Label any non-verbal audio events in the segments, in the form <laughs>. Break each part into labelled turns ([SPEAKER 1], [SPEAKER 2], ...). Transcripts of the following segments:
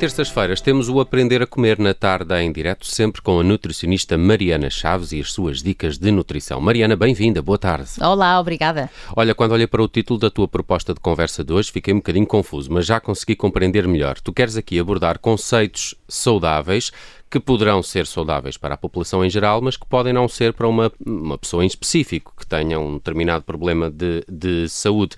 [SPEAKER 1] terças-feiras temos o Aprender a Comer na Tarde em direto, sempre com a nutricionista Mariana Chaves e as suas dicas de nutrição. Mariana, bem-vinda, boa tarde.
[SPEAKER 2] Olá, obrigada.
[SPEAKER 1] Olha, quando olhei para o título da tua proposta de conversa de hoje, fiquei um bocadinho confuso, mas já consegui compreender melhor. Tu queres aqui abordar conceitos saudáveis que poderão ser saudáveis para a população em geral, mas que podem não ser para uma, uma pessoa em específico que tenha um determinado problema de, de saúde.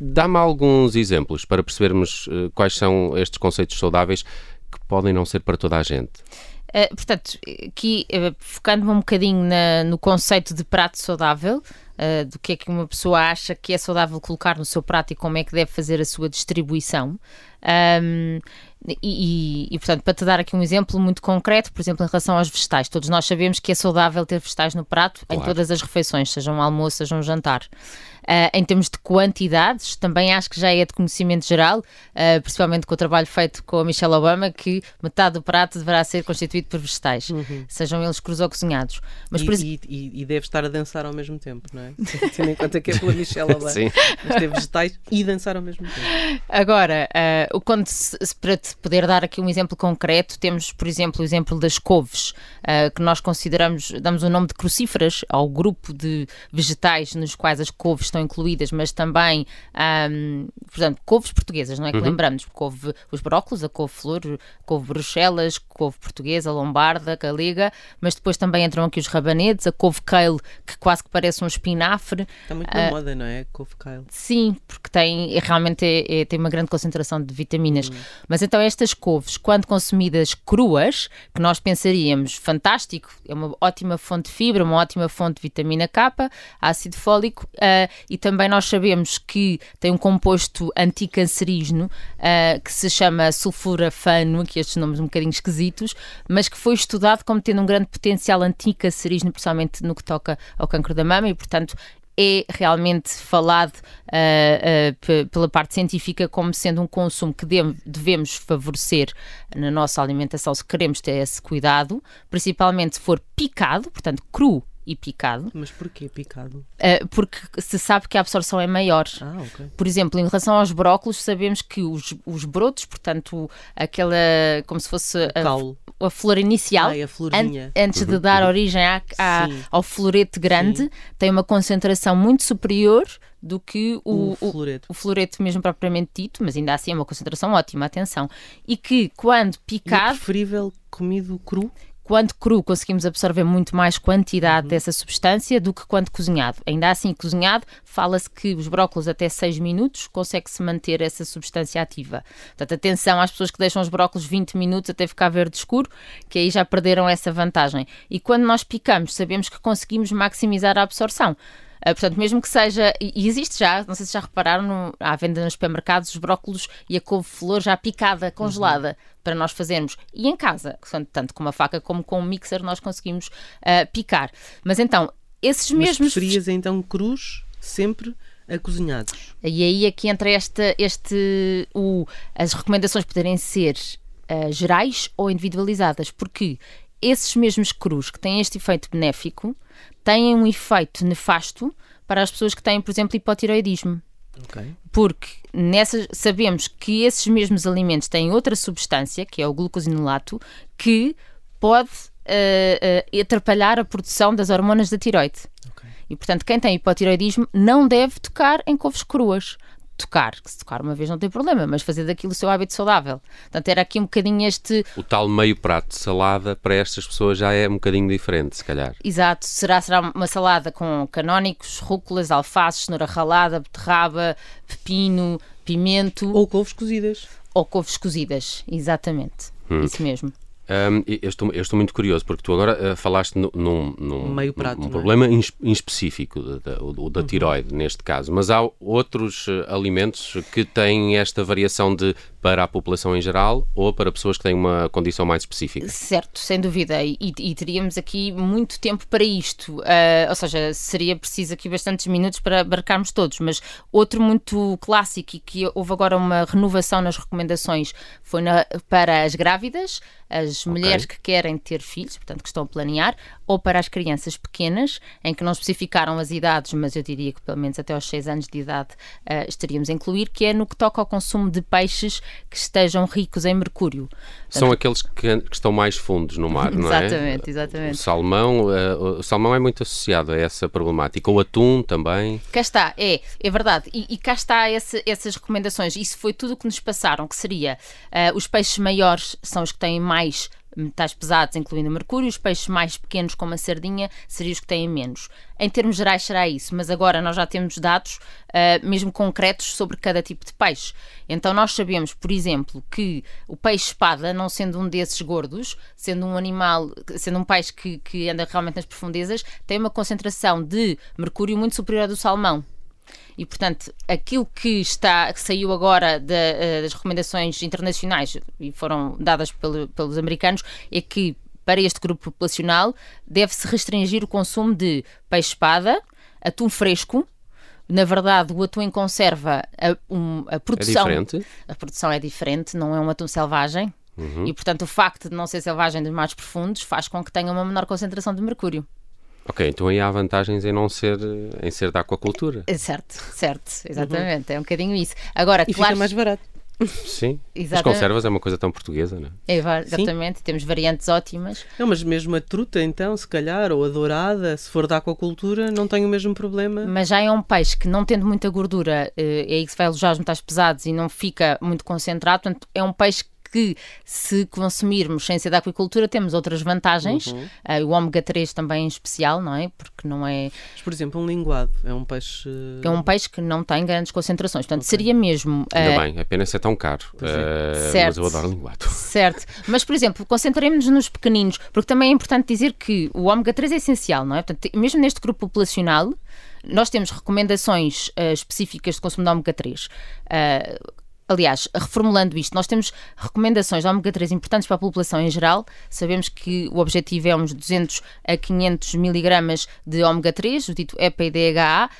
[SPEAKER 1] Dá-me alguns exemplos para percebermos uh, quais são estes conceitos saudáveis que podem não ser para toda a gente.
[SPEAKER 2] Uh, portanto, aqui uh, focando-me um bocadinho na, no conceito de prato saudável, uh, do que é que uma pessoa acha que é saudável colocar no seu prato e como é que deve fazer a sua distribuição. Um, e, e, portanto, para te dar aqui um exemplo muito concreto, por exemplo, em relação aos vegetais, todos nós sabemos que é saudável ter vegetais no prato claro. em todas as refeições, seja um almoço, seja um jantar. Uh, em termos de quantidades, também acho que já é de conhecimento geral, uh, principalmente com o trabalho feito com a Michelle Obama, que metade do prato deverá ser constituído por vegetais, uhum. sejam eles crus ou cozinhados.
[SPEAKER 3] Mas e, por... e, e, deve estar a dançar ao mesmo tempo, não é? <laughs> Tendo em conta que é pela Michelle <laughs> Obama. Sim. Mas ter vegetais e dançar ao mesmo tempo.
[SPEAKER 2] Agora, uh, quando se, para te poder dar aqui um exemplo concreto, temos, por exemplo, o exemplo das couves, que nós consideramos, damos o nome de crucíferas ao grupo de vegetais nos quais as couves estão incluídas, mas também, um, portanto, couves portuguesas, não é que uhum. lembramos? Couve os brócolos, a couve-flor, couve bruxelas, couve portuguesa, lombarda, galega, mas depois também entram aqui os rabanetes, a couve kale, que quase que parece um espinafre.
[SPEAKER 3] Está muito na uh, moda, não é? Couve kale.
[SPEAKER 2] Sim, porque tem, realmente é, é, tem uma grande concentração de vitaminas. Uhum. Mas então estas couves, quando consumidas cruas, que nós pensaríamos, fantástico, é uma ótima fonte de fibra, uma ótima fonte de vitamina K, ácido fólico, uh, e também nós sabemos que tem um composto anticancerígeno uh, que se chama sulforafano, que estes nomes um bocadinho esquisitos, mas que foi estudado como tendo um grande potencial anticancerígeno, principalmente no que toca ao cancro da mama e, portanto, é realmente falado uh, uh, pela parte científica como sendo um consumo que devemos favorecer na nossa alimentação se queremos ter esse cuidado, principalmente se for picado, portanto cru e picado.
[SPEAKER 3] Mas porquê picado?
[SPEAKER 2] Uh, porque se sabe que a absorção é maior.
[SPEAKER 3] Ah, okay.
[SPEAKER 2] Por exemplo, em relação aos brócolos, sabemos que os, os brotos, portanto, aquela, como se fosse a, a, flor inicial,
[SPEAKER 3] Ai, a an
[SPEAKER 2] antes de dar origem à, à, ao florete grande, Sim. tem uma concentração muito superior do que o,
[SPEAKER 3] o, floreto.
[SPEAKER 2] o, o floreto mesmo propriamente dito, mas ainda assim é uma concentração ótima, atenção. E que quando picado...
[SPEAKER 3] E é preferível comido cru?
[SPEAKER 2] Quando cru, conseguimos absorver muito mais quantidade uhum. dessa substância do que quando cozinhado. Ainda assim, cozinhado, fala-se que os brócolos até 6 minutos consegue-se manter essa substância ativa. Portanto, atenção às pessoas que deixam os brócolos 20 minutos até ficar verde escuro, que aí já perderam essa vantagem. E quando nós picamos, sabemos que conseguimos maximizar a absorção. Uh, portanto, mesmo que seja, e existe já, não sei se já repararam, no, à venda nos supermercados, os brócolos e a couve-flor já picada, congelada, uhum. para nós fazermos. E em casa, tanto com uma faca como com um mixer, nós conseguimos uh, picar. Mas então, esses
[SPEAKER 3] Mas
[SPEAKER 2] mesmos.
[SPEAKER 3] preferias então cruz sempre a cozinhados?
[SPEAKER 2] E aí é que entra esta, este, o, as recomendações poderem ser uh, gerais ou individualizadas, porque esses mesmos crus que têm este efeito benéfico têm um efeito nefasto para as pessoas que têm, por exemplo, hipotiroidismo.
[SPEAKER 3] Okay.
[SPEAKER 2] Porque nessas, sabemos que esses mesmos alimentos têm outra substância, que é o glucosinolato, que pode uh, uh, atrapalhar a produção das hormonas da tiroide. Okay. E, portanto, quem tem hipotiroidismo não deve tocar em couves cruas tocar, que se tocar uma vez não tem problema, mas fazer daquilo o seu hábito saudável. Portanto, era aqui um bocadinho este.
[SPEAKER 1] O tal meio prato de salada para estas pessoas já é um bocadinho diferente, se calhar.
[SPEAKER 2] Exato, será, será uma salada com canónicos, rúculas, alfaces, cenoura ralada, beterraba, pepino, pimento.
[SPEAKER 3] Ou couves cozidas.
[SPEAKER 2] Ou couves cozidas, exatamente. Hum. Isso mesmo.
[SPEAKER 1] Um, eu, estou, eu, estou, muito curioso, porque tu agora uh, falaste num, num,
[SPEAKER 3] prato,
[SPEAKER 1] num
[SPEAKER 3] é?
[SPEAKER 1] problema em, específico, da, o da uhum. tiroide, neste caso, mas há outros uh, alimentos que têm esta variação de para a população em geral ou para pessoas que têm uma condição mais específica?
[SPEAKER 2] Certo, sem dúvida, e, e teríamos aqui muito tempo para isto, uh, ou seja, seria preciso aqui bastantes minutos para abarcarmos todos, mas outro muito clássico e que houve agora uma renovação nas recomendações foi na, para as grávidas, as okay. mulheres que querem ter filhos, portanto que estão a planear, ou para as crianças pequenas, em que não especificaram as idades, mas eu diria que pelo menos até aos 6 anos de idade uh, estaríamos a incluir, que é no que toca ao consumo de peixes que estejam ricos em mercúrio.
[SPEAKER 1] São aqueles que, que, estão mais fundos no mar, <laughs> não
[SPEAKER 2] é? Exatamente, exatamente.
[SPEAKER 1] O salmão, uh, o salmão é muito associado a essa problemática. O atum também.
[SPEAKER 2] Cá está, é, é verdade. E, e cá está esse, essas recomendações. Isso foi tudo o que nos passaram, que seria uh, os peixes maiores são os que têm mais metais pesados, incluindo mercúrio, os peixes mais pequenos, como a sardinha, seriam os que têm menos. Em termos gerais será isso, mas agora nós já temos dados uh, mesmo concretos sobre cada tipo de peixe. Então nós sabemos, por exemplo, que o peixe espada, não sendo um desses gordos, sendo um animal, sendo um peixe que, que anda realmente nas profundezas, tem uma concentração de mercúrio muito superior à do salmão. E, portanto, aquilo que está que saiu agora de, uh, das recomendações internacionais e foram dadas pelo, pelos americanos é que para este grupo populacional deve-se restringir o consumo de peixe-espada, atum fresco, na verdade, o atum em conserva, a, um, a produção.
[SPEAKER 1] É diferente?
[SPEAKER 2] A produção é diferente, não é um atum selvagem. Uhum. E, portanto, o facto de não ser selvagem dos mares profundos faz com que tenha uma menor concentração de mercúrio.
[SPEAKER 1] Ok, então aí há vantagens em não ser, em ser da aquacultura.
[SPEAKER 2] É certo, certo, exatamente, uhum. é um bocadinho isso. Agora,
[SPEAKER 3] e
[SPEAKER 2] claro,
[SPEAKER 3] fica mais barato. <laughs>
[SPEAKER 1] Sim, exatamente. as conservas é uma coisa tão portuguesa, não
[SPEAKER 2] é? é exatamente, Sim. temos variantes ótimas.
[SPEAKER 3] Não, mas mesmo a truta, então, se calhar, ou a dourada, se for da aquacultura, não tem o mesmo problema.
[SPEAKER 2] Mas já é um peixe que, não tendo muita gordura, eh, é aí que se vai alojar os metais pesados e não fica muito concentrado, portanto, é um peixe que se consumirmos sem ser da aquicultura temos outras vantagens, uhum. uh, o ômega 3 também em especial, não é? Porque não é...
[SPEAKER 3] Mas, por exemplo, um linguado é um peixe...
[SPEAKER 2] É um peixe que não tem grandes concentrações, portanto okay. seria mesmo...
[SPEAKER 1] Uh... Ainda bem, apenas ser tão caro, uh, certo, mas eu adoro linguado.
[SPEAKER 2] Certo, mas por exemplo, concentremos-nos nos pequeninos, porque também é importante dizer que o ômega 3 é essencial, não é? Portanto, mesmo neste grupo populacional, nós temos recomendações uh, específicas de consumo de ômega 3. Uh, Aliás, reformulando isto, nós temos recomendações de ômega 3 importantes para a população em geral. Sabemos que o objetivo é uns 200 a 500 miligramas de ômega 3, o dito EPA e DHA,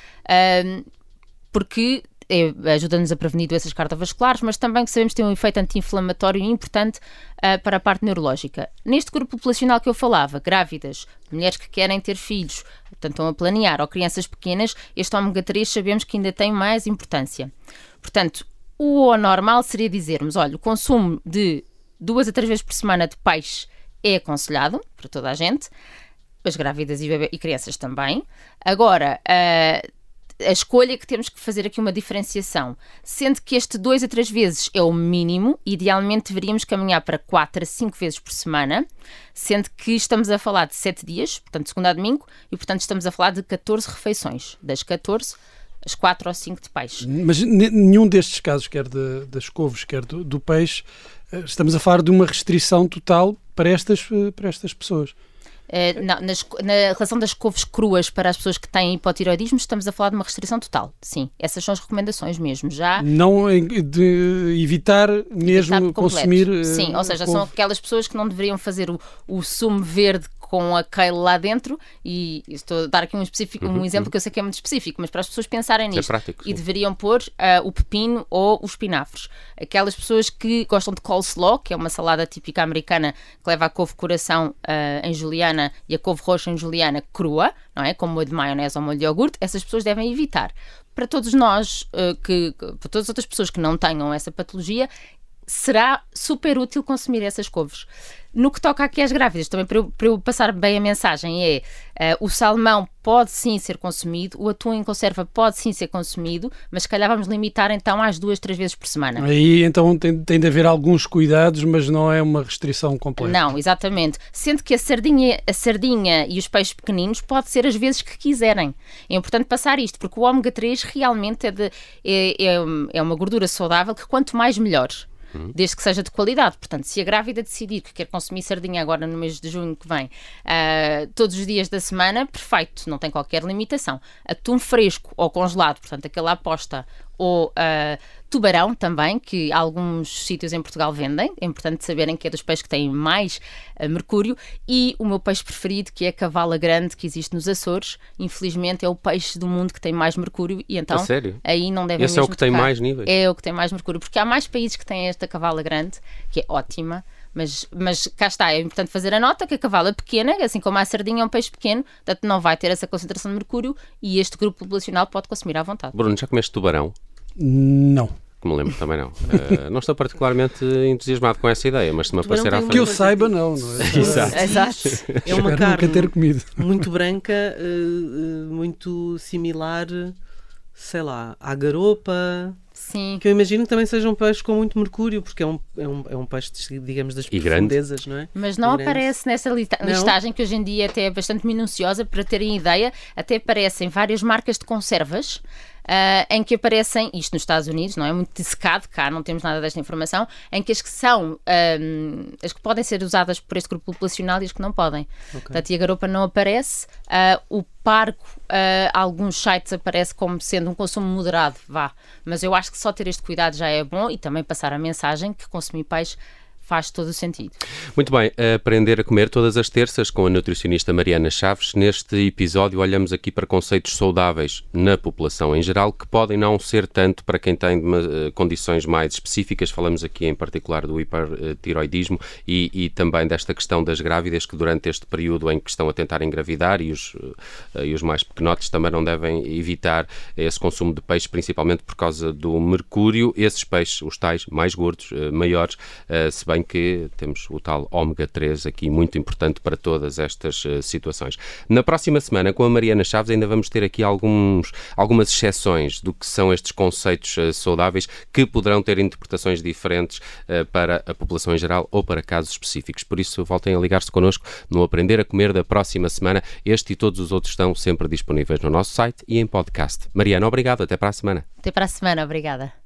[SPEAKER 2] porque é, ajuda-nos a prevenir doenças cardiovasculares, mas também que sabemos que tem um efeito anti-inflamatório importante uh, para a parte neurológica. Neste grupo populacional que eu falava, grávidas, mulheres que querem ter filhos, portanto estão a planear, ou crianças pequenas, este ômega 3 sabemos que ainda tem mais importância. Portanto, o normal seria dizermos: olha, o consumo de duas a três vezes por semana de peixe é aconselhado para toda a gente, as grávidas e, bebê, e crianças também. Agora, a, escolha é que temos que fazer aqui uma diferenciação, sendo que este dois a três vezes é o mínimo, idealmente deveríamos caminhar para quatro a cinco vezes por semana, sendo que estamos a falar de sete dias, portanto, segunda a domingo, e portanto estamos a falar de 14 refeições. Das 14, as quatro ou cinco de peixe.
[SPEAKER 4] Mas nenhum destes casos, quer de, das couves, quer do, do, peixe, eh, estamos a falar de uma restrição total para estas, eh, para estas pessoas.
[SPEAKER 2] Uh, não, nas, na relação das couves cruas para as pessoas que têm hipotiroidismo, estamos a falar de uma restrição total. Sim, essas são as recomendações mesmo. Já
[SPEAKER 4] não de evitar mesmo evitar consumir.
[SPEAKER 2] Sim, ou seja, couve. são aquelas pessoas que não deveriam fazer o, o sumo verde com aquele lá dentro, e estou a dar aqui um, específico, um uhum, exemplo uhum. que eu sei que é muito específico, mas para as pessoas pensarem nisto.
[SPEAKER 1] É prático,
[SPEAKER 2] e deveriam pôr uh, o pepino ou os espinafres. Aquelas pessoas que gostam de coleslaw, que é uma salada típica americana que leva a couve coração uh, em juliana e a couve roxa em juliana crua, não é? Como molho de maionese ou molho de iogurte, essas pessoas devem evitar para todos nós, uh, que, para todas as outras pessoas que não tenham essa patologia, será super útil consumir essas couves. No que toca aqui às grávidas, também para eu, para eu passar bem a mensagem, é uh, o salmão pode sim ser consumido, o atum em conserva pode sim ser consumido, mas se calhar vamos limitar então às duas, três vezes por semana.
[SPEAKER 4] Aí então tem, tem de haver alguns cuidados, mas não é uma restrição completa.
[SPEAKER 2] Não, exatamente. Sendo que a sardinha, a sardinha e os peixes pequeninos pode ser as vezes que quiserem. É importante passar isto, porque o ômega 3 realmente é, de, é, é, é uma gordura saudável que quanto mais melhor uhum. desde que seja de qualidade. Portanto, se a grávida decidir que quer consumir sardinha agora no mês de junho que vem, uh, todos os dias da semana, perfeito, não tem qualquer limitação. Atum fresco ou congelado, portanto, aquela aposta ou uh, tubarão também, que alguns sítios em Portugal vendem. É importante saberem que é dos peixes que têm mais uh, mercúrio. E o meu peixe preferido, que é a cavala grande, que existe nos Açores. Infelizmente é o peixe do mundo que tem mais mercúrio e então aí não deve
[SPEAKER 1] Esse é o que
[SPEAKER 2] tocar.
[SPEAKER 1] tem mais níveis?
[SPEAKER 2] É o que tem mais mercúrio, porque há mais países que têm esta cavala grande, que é ótima. Mas, mas cá está, é importante fazer a nota que a cavala é pequena, assim como a sardinha é um peixe pequeno, portanto não vai ter essa concentração de mercúrio e este grupo populacional pode consumir à vontade.
[SPEAKER 1] Bruno, já comeste tubarão?
[SPEAKER 4] Não.
[SPEAKER 1] Que me lembro também não. Uh, <laughs> não estou particularmente entusiasmado com essa ideia, mas se me aparecer à frente.
[SPEAKER 4] Que eu saiba, não, não
[SPEAKER 2] é? <laughs> Exato. Exato. <laughs>
[SPEAKER 3] É uma carne ter comido. muito branca, uh, muito similar, sei lá, à garopa.
[SPEAKER 2] Sim.
[SPEAKER 3] Que eu imagino que também seja um peixe com muito mercúrio, porque é um, é um, é um peixe, digamos, das e profundezas, grande. não é?
[SPEAKER 2] Mas não aparece nessa listagem, não. que hoje em dia até é bastante minuciosa, para terem ideia, até aparecem várias marcas de conservas uh, em que aparecem, isto nos Estados Unidos, não é muito dissecado, cá não temos nada desta informação, em que as que são, um, as que podem ser usadas por este grupo populacional e as que não podem. Okay. Portanto, e a garopa não aparece, uh, o parco, uh, alguns sites aparece como sendo um consumo moderado, vá, mas eu acho que só ter este cuidado já é bom e também passar a mensagem que consumir peixe faz todo o sentido.
[SPEAKER 1] Muito bem, aprender a comer todas as terças com a nutricionista Mariana Chaves. Neste episódio olhamos aqui para conceitos saudáveis na população em geral, que podem não ser tanto para quem tem eh, condições mais específicas. Falamos aqui em particular do hipertiroidismo e, e também desta questão das grávidas que durante este período em que estão a tentar engravidar e os, eh, e os mais pequenotes também não devem evitar esse consumo de peixe, principalmente por causa do mercúrio. Esses peixes, os tais mais gordos, eh, maiores, se bem que temos o tal ômega 3 aqui muito importante para todas estas uh, situações. Na próxima semana, com a Mariana Chaves, ainda vamos ter aqui alguns, algumas exceções do que são estes conceitos uh, saudáveis que poderão ter interpretações diferentes uh, para a população em geral ou para casos específicos. Por isso, voltem a ligar-se connosco no Aprender a Comer da próxima semana. Este e todos os outros estão sempre disponíveis no nosso site e em podcast. Mariana, obrigado. Até para a semana.
[SPEAKER 2] Até para a semana. Obrigada.